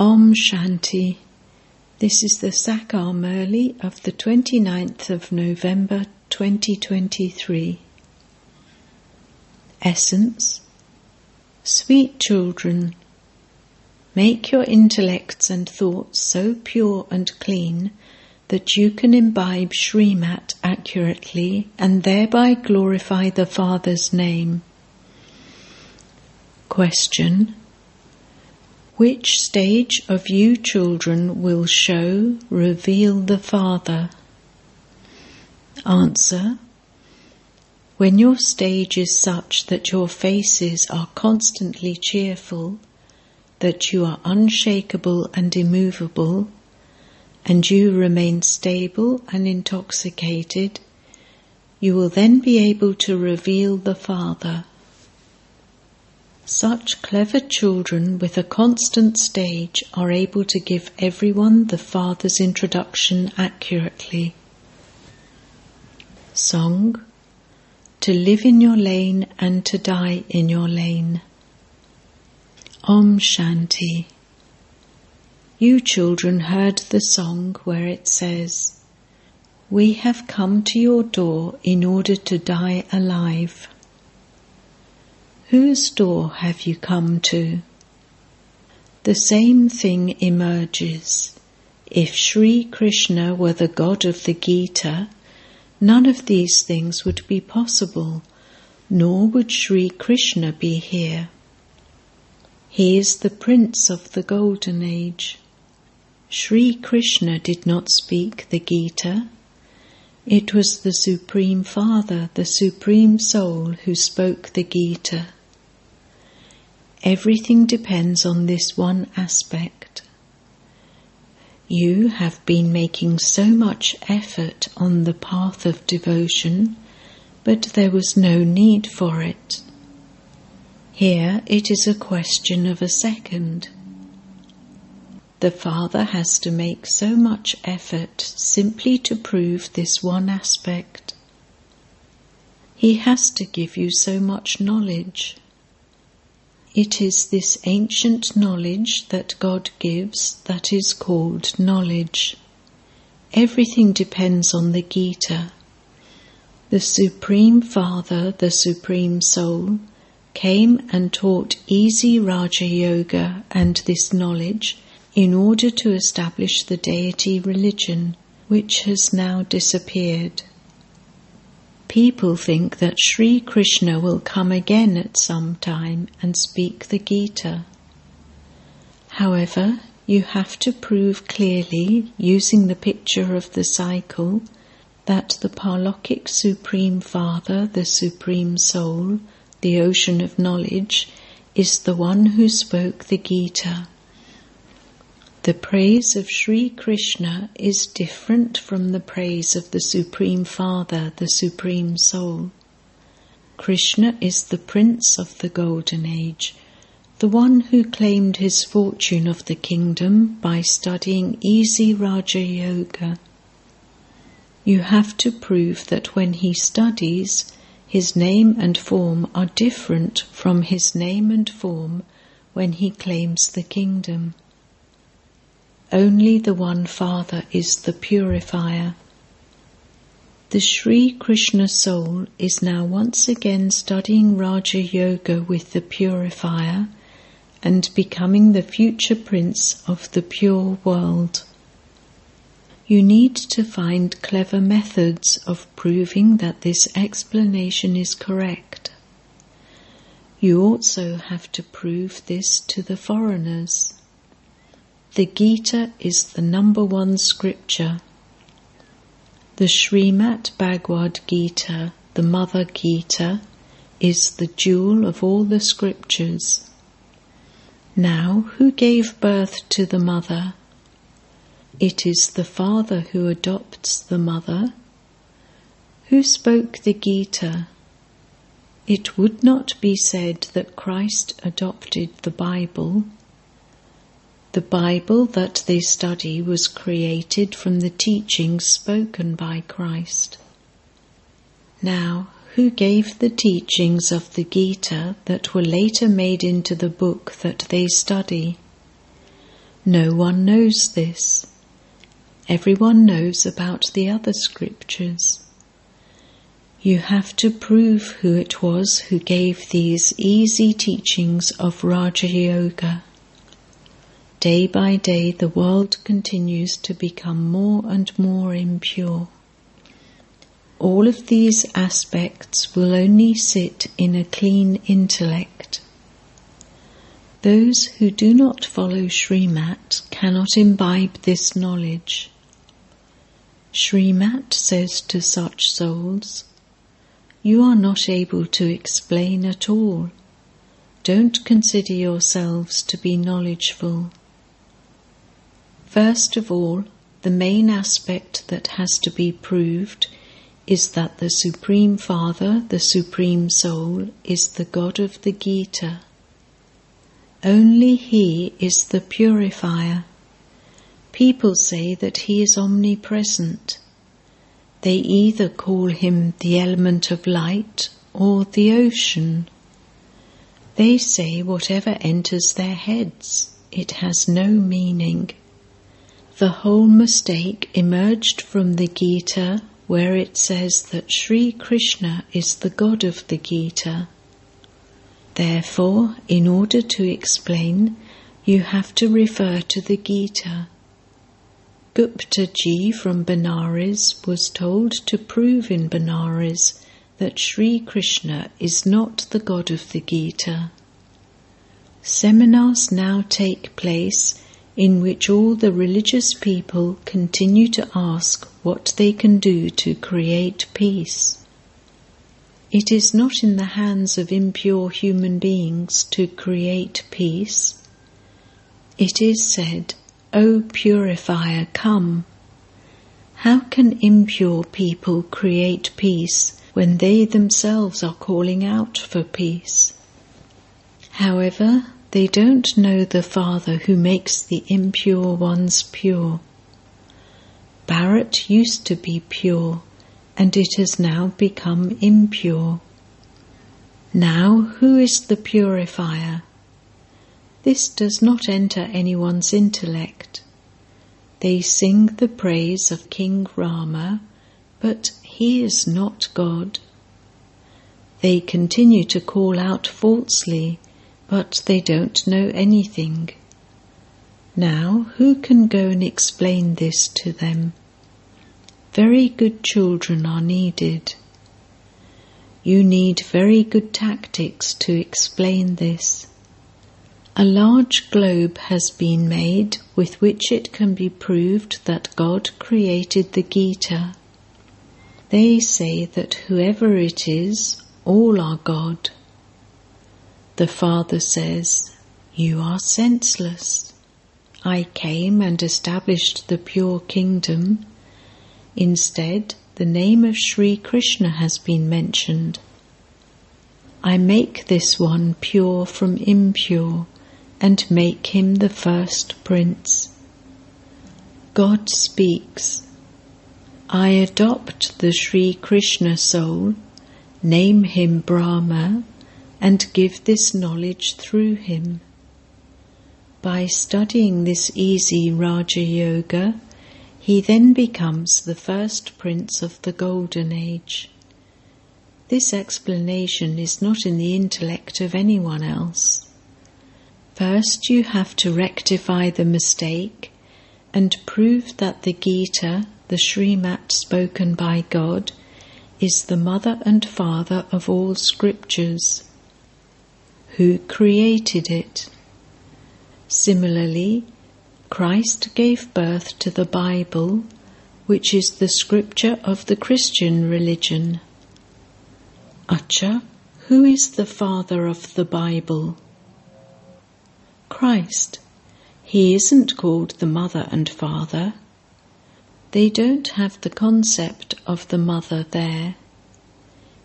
Om Shanti. This is the Sakar Murli of the 29th of November 2023. Essence Sweet children, make your intellects and thoughts so pure and clean that you can imbibe Srimat accurately and thereby glorify the Father's name. Question Which stage of you children will show, reveal the Father? Answer When your stage is such that your faces are constantly cheerful, that you are unshakable and immovable, and you remain stable and intoxicated, you will then be able to reveal the Father. Such clever children with a constant stage are able to give everyone the Father's introduction accurately. Song To live in your lane and to die in your lane. Om Shanti. You children heard the song where it says, We have come to your door in order to die alive. Whose door have you come to? The same thing emerges. If Sri Krishna were the God of the Gita, none of these things would be possible, nor would Sri Krishna be here. He is the Prince of the Golden Age. Sri Krishna did not speak the Gita. It was the Supreme Father, the Supreme Soul, who spoke the Gita. Everything depends on this one aspect. You have been making so much effort on the path of devotion, but there was no need for it. Here it is a question of a second. The Father has to make so much effort simply to prove this one aspect. He has to give you so much knowledge. It is this ancient knowledge that God gives that is called knowledge. Everything depends on the Gita. The Supreme Father, the Supreme Soul, came and taught easy Raja Yoga and this knowledge in order to establish the deity religion, which has now disappeared. People think that Sri Krishna will come again at some time and speak the Gita. However, you have to prove clearly, using the picture of the cycle, that the Parlokic Supreme Father, the Supreme Soul, the ocean of knowledge, is the one who spoke the Gita. The praise of Sri Krishna is different from the praise of the Supreme Father, the Supreme Soul. Krishna is the Prince of the Golden Age, the one who claimed his fortune of the kingdom by studying easy Raja Yoga. You have to prove that when he studies, his name and form are different from his name and form when he claims the kingdom. Only the one Father is the purifier. The Sri Krishna soul is now once again studying Raja Yoga with the purifier and becoming the future prince of the pure world. You need to find clever methods of proving that this explanation is correct. You also have to prove this to the foreigners. The Gita is the number one scripture. The Srimat Bhagavad Gita, the Mother Gita, is the jewel of all the scriptures. Now, who gave birth to the mother? It is the father who adopts the mother. Who spoke the Gita? It would not be said that Christ adopted the Bible. The Bible that they study was created from the teachings spoken by Christ. Now, who gave the teachings of the Gita that were later made into the book that they study? No one knows this. Everyone knows about the other scriptures. You have to prove who it was who gave these easy teachings of Raja Yoga. Day by day, the world continues to become more and more impure. All of these aspects will only sit in a clean intellect. Those who do not follow Srimat cannot imbibe this knowledge. Srimat says to such souls, You are not able to explain at all. Don't consider yourselves to be knowledgeful. First of all, the main aspect that has to be proved is that the Supreme Father, the Supreme Soul, is the God of the Gita. Only He is the purifier. People say that He is omnipresent. They either call Him the element of light or the ocean. They say whatever enters their heads, it has no meaning. The whole mistake emerged from the Gita where it says that Sri Krishna is the God of the Gita. Therefore, in order to explain, you have to refer to the Gita. Gupta ji from Benares was told to prove in Benares that Sri Krishna is not the God of the Gita. Seminars now take place in which all the religious people continue to ask what they can do to create peace. It is not in the hands of impure human beings to create peace. It is said, O purifier, come. How can impure people create peace when they themselves are calling out for peace? However, they don't know the Father who makes the impure ones pure. Bharat used to be pure, and it has now become impure. Now, who is the purifier? This does not enter anyone's intellect. They sing the praise of King Rama, but he is not God. They continue to call out falsely but they don't know anything. Now, who can go and explain this to them? Very good children are needed. You need very good tactics to explain this. A large globe has been made with which it can be proved that God created the Gita. They say that whoever it is, all are God. The Father says, You are senseless. I came and established the pure kingdom. Instead, the name of Sri Krishna has been mentioned. I make this one pure from impure and make him the first prince. God speaks. I adopt the Sri Krishna soul, name him Brahma, and give this knowledge through him. By studying this easy Raja Yoga, he then becomes the first prince of the Golden Age. This explanation is not in the intellect of anyone else. First, you have to rectify the mistake and prove that the Gita, the Srimat spoken by God, is the mother and father of all scriptures who created it. Similarly, Christ gave birth to the Bible, which is the scripture of the Christian religion. Acha, who is the father of the Bible? Christ. He isn't called the mother and father. They don't have the concept of the mother there.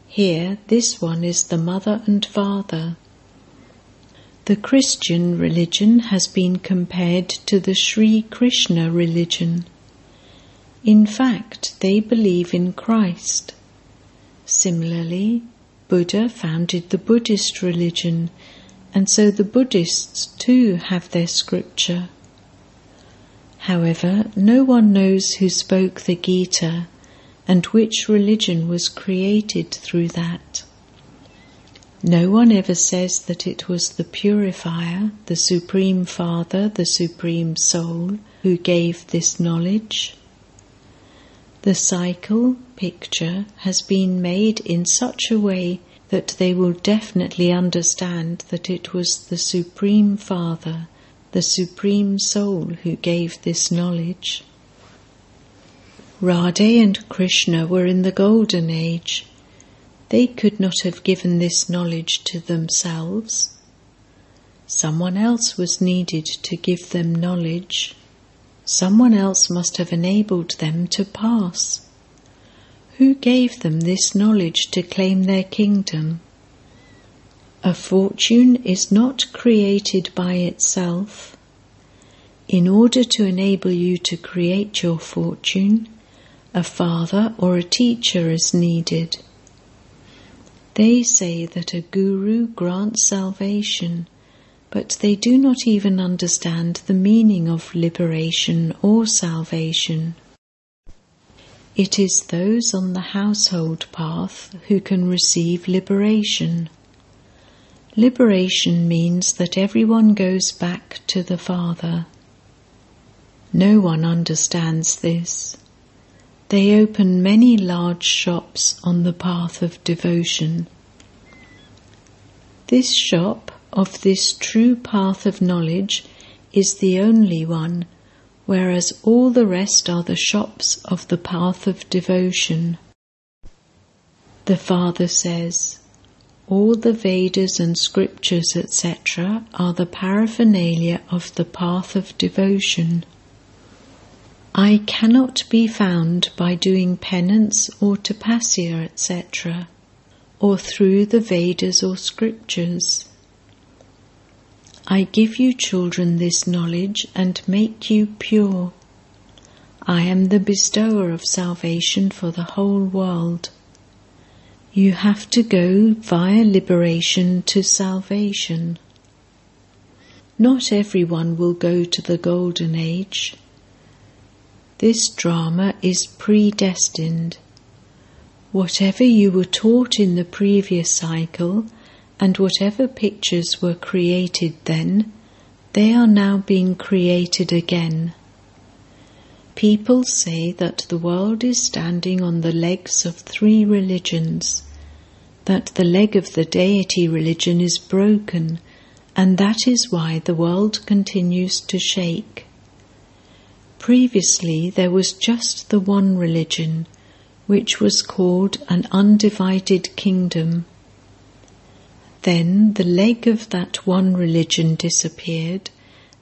Here, this one is the mother and father. The Christian religion has been compared to the Sri Krishna religion. In fact, they believe in Christ. Similarly, Buddha founded the Buddhist religion, and so the Buddhists too have their scripture. However, no one knows who spoke the Gita and which religion was created through that. No one ever says that it was the purifier, the Supreme Father, the Supreme Soul, who gave this knowledge. The cycle picture has been made in such a way that they will definitely understand that it was the Supreme Father, the Supreme Soul who gave this knowledge. Radhe and Krishna were in the Golden Age. They could not have given this knowledge to themselves. Someone else was needed to give them knowledge. Someone else must have enabled them to pass. Who gave them this knowledge to claim their kingdom? A fortune is not created by itself. In order to enable you to create your fortune, a father or a teacher is needed. They say that a guru grants salvation, but they do not even understand the meaning of liberation or salvation. It is those on the household path who can receive liberation. Liberation means that everyone goes back to the Father. No one understands this. They open many large shops on the path of devotion. This shop of this true path of knowledge is the only one, whereas all the rest are the shops of the path of devotion. The Father says, all the Vedas and scriptures, etc., are the paraphernalia of the path of devotion. I cannot be found by doing penance or tapasya, etc., or through the Vedas or scriptures. I give you children this knowledge and make you pure. I am the bestower of salvation for the whole world. You have to go via liberation to salvation. Not everyone will go to the Golden Age. This drama is predestined. Whatever you were taught in the previous cycle and whatever pictures were created then, they are now being created again. People say that the world is standing on the legs of three religions, that the leg of the deity religion is broken, and that is why the world continues to shake. Previously, there was just the one religion, which was called an undivided kingdom. Then the leg of that one religion disappeared,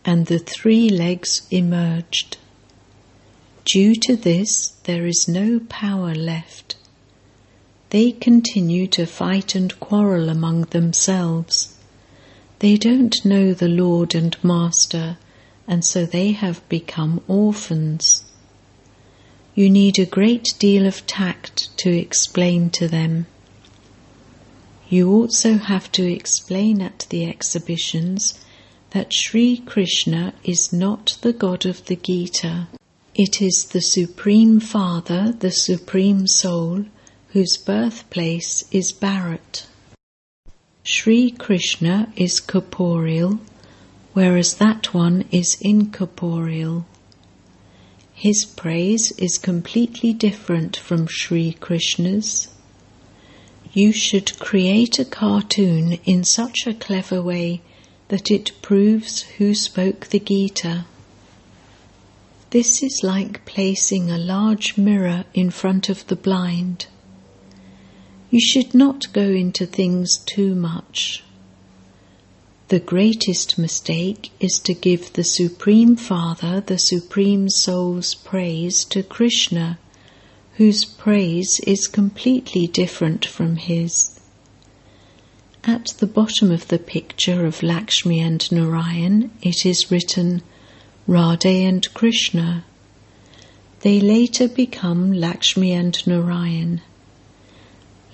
and the three legs emerged. Due to this, there is no power left. They continue to fight and quarrel among themselves. They don't know the Lord and Master, and so they have become orphans. You need a great deal of tact to explain to them. You also have to explain at the exhibitions that Sri Krishna is not the God of the Gita. It is the Supreme Father, the Supreme Soul, whose birthplace is Bharat. Sri Krishna is corporeal, whereas that one is incorporeal. His praise is completely different from Sri Krishna's. You should create a cartoon in such a clever way that it proves who spoke the Gita. This is like placing a large mirror in front of the blind. You should not go into things too much. The greatest mistake is to give the Supreme Father, the Supreme Soul's praise to Krishna, whose praise is completely different from his. At the bottom of the picture of Lakshmi and Narayan, it is written, Radhe and Krishna. They later become Lakshmi and Narayan.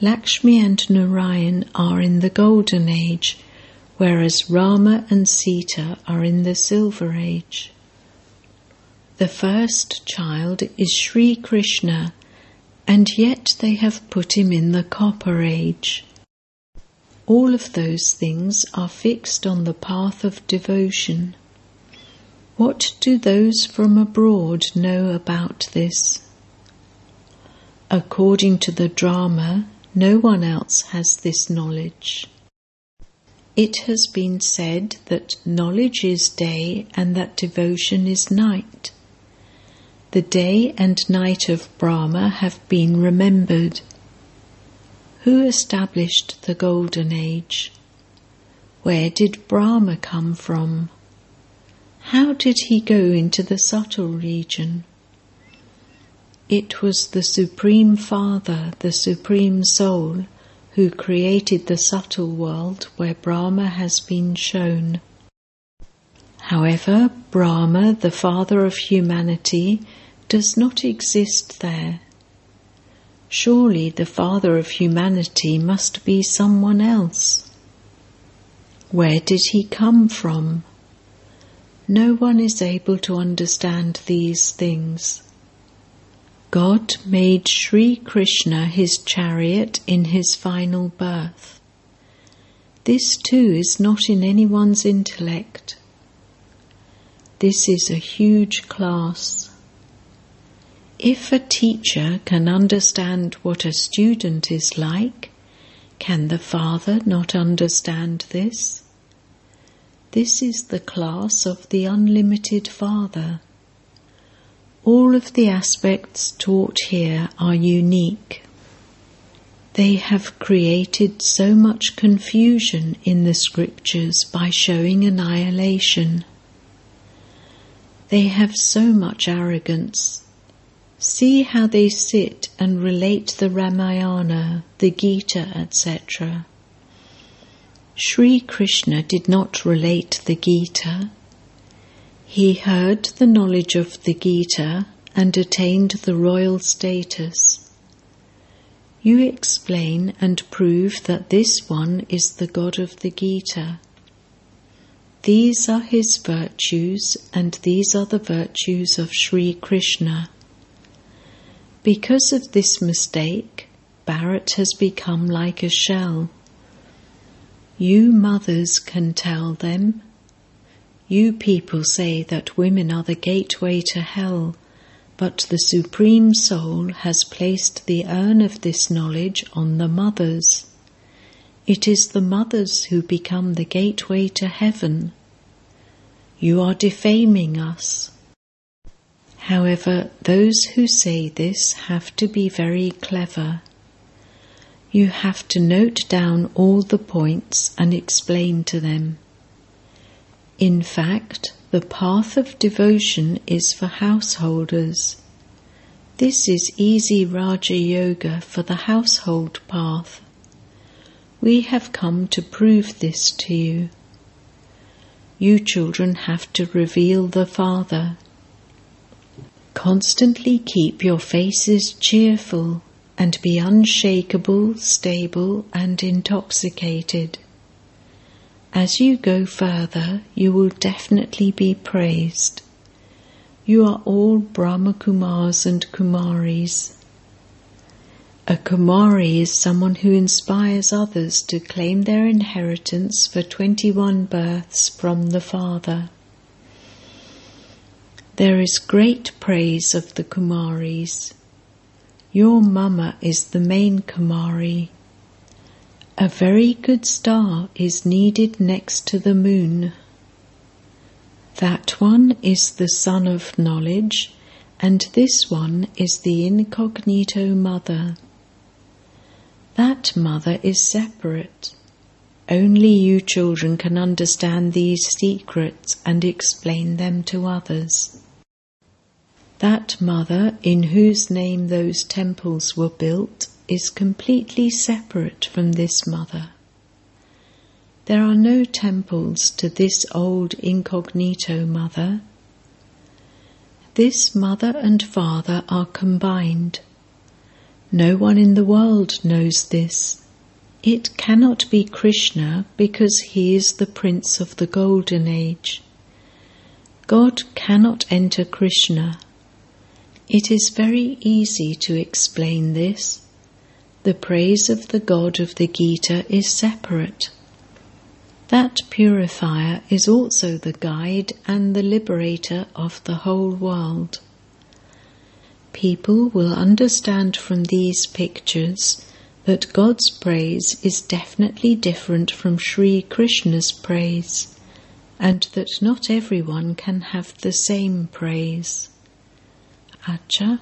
Lakshmi and Narayan are in the Golden Age, whereas Rama and Sita are in the Silver Age. The first child is Sri Krishna, and yet they have put him in the Copper Age. All of those things are fixed on the path of devotion. What do those from abroad know about this? According to the drama, no one else has this knowledge. It has been said that knowledge is day and that devotion is night. The day and night of Brahma have been remembered. Who established the Golden Age? Where did Brahma come from? How did he go into the subtle region? It was the Supreme Father, the Supreme Soul, who created the subtle world where Brahma has been shown. However, Brahma, the father of humanity, does not exist there. Surely the father of humanity must be someone else. Where did he come from? No one is able to understand these things. God made Sri Krishna his chariot in his final birth. This too is not in anyone's intellect. This is a huge class. If a teacher can understand what a student is like, can the father not understand this? This is the class of the unlimited father. All of the aspects taught here are unique. They have created so much confusion in the scriptures by showing annihilation. They have so much arrogance See how they sit and relate the Ramayana, the Gita, etc. Sri Krishna did not relate the Gita. He heard the knowledge of the Gita and attained the royal status. You explain and prove that this one is the God of the Gita. These are his virtues, and these are the virtues of Sri Krishna. Because of this mistake, Bharat has become like a shell. You mothers can tell them. You people say that women are the gateway to hell, but the Supreme Soul has placed the urn of this knowledge on the mothers. It is the mothers who become the gateway to heaven. You are defaming us. However, those who say this have to be very clever. You have to note down all the points and explain to them. In fact, the path of devotion is for householders. This is easy Raja Yoga for the household path. We have come to prove this to you. You children have to reveal the Father. Constantly keep your faces cheerful and be unshakable, stable, and intoxicated. As you go further, you will definitely be praised. You are all Brahma Kumars and Kumaris. A Kumari is someone who inspires others to claim their inheritance for 21 births from the Father. There is great praise of the Kumaris. Your mama is the main Kumari. A very good star is needed next to the moon. That one is the sun of knowledge, and this one is the incognito mother. That mother is separate. Only you children can understand these secrets and explain them to others. That mother in whose name those temples were built is completely separate from this mother. There are no temples to this old incognito mother. This mother and father are combined. No one in the world knows this. It cannot be Krishna because he is the prince of the golden age. God cannot enter Krishna. It is very easy to explain this. The praise of the God of the Gita is separate. That purifier is also the guide and the liberator of the whole world. People will understand from these pictures that God's praise is definitely different from Sri Krishna's praise, and that not everyone can have the same praise. Acha.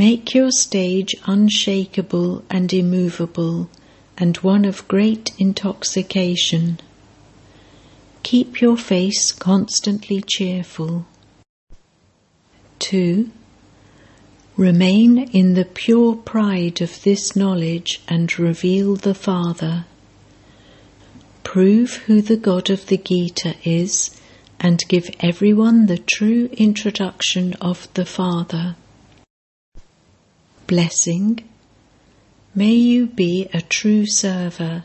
Make your stage unshakable and immovable, and one of great intoxication. Keep your face constantly cheerful. 2. Remain in the pure pride of this knowledge and reveal the Father. Prove who the God of the Gita is and give everyone the true introduction of the Father. Blessing. May you be a true server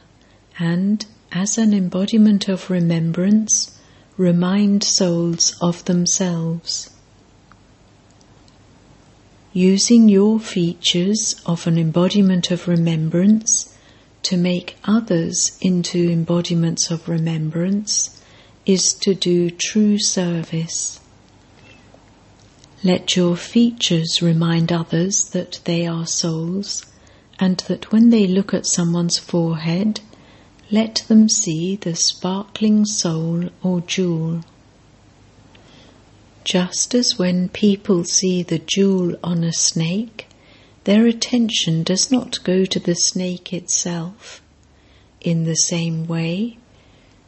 and as an embodiment of remembrance, remind souls of themselves. Using your features of an embodiment of remembrance to make others into embodiments of remembrance is to do true service. Let your features remind others that they are souls and that when they look at someone's forehead, let them see the sparkling soul or jewel. Just as when people see the jewel on a snake, their attention does not go to the snake itself. In the same way,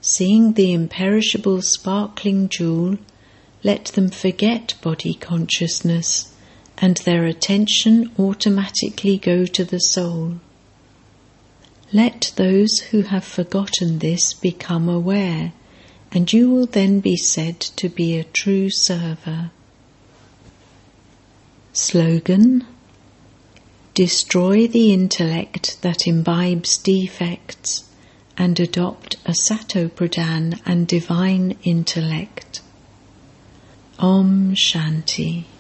seeing the imperishable sparkling jewel, let them forget body consciousness and their attention automatically go to the soul. Let those who have forgotten this become aware, and you will then be said to be a true server. Slogan Destroy the intellect that imbibes defects and adopt a Sato Pradhan and divine intellect. Om Shanti.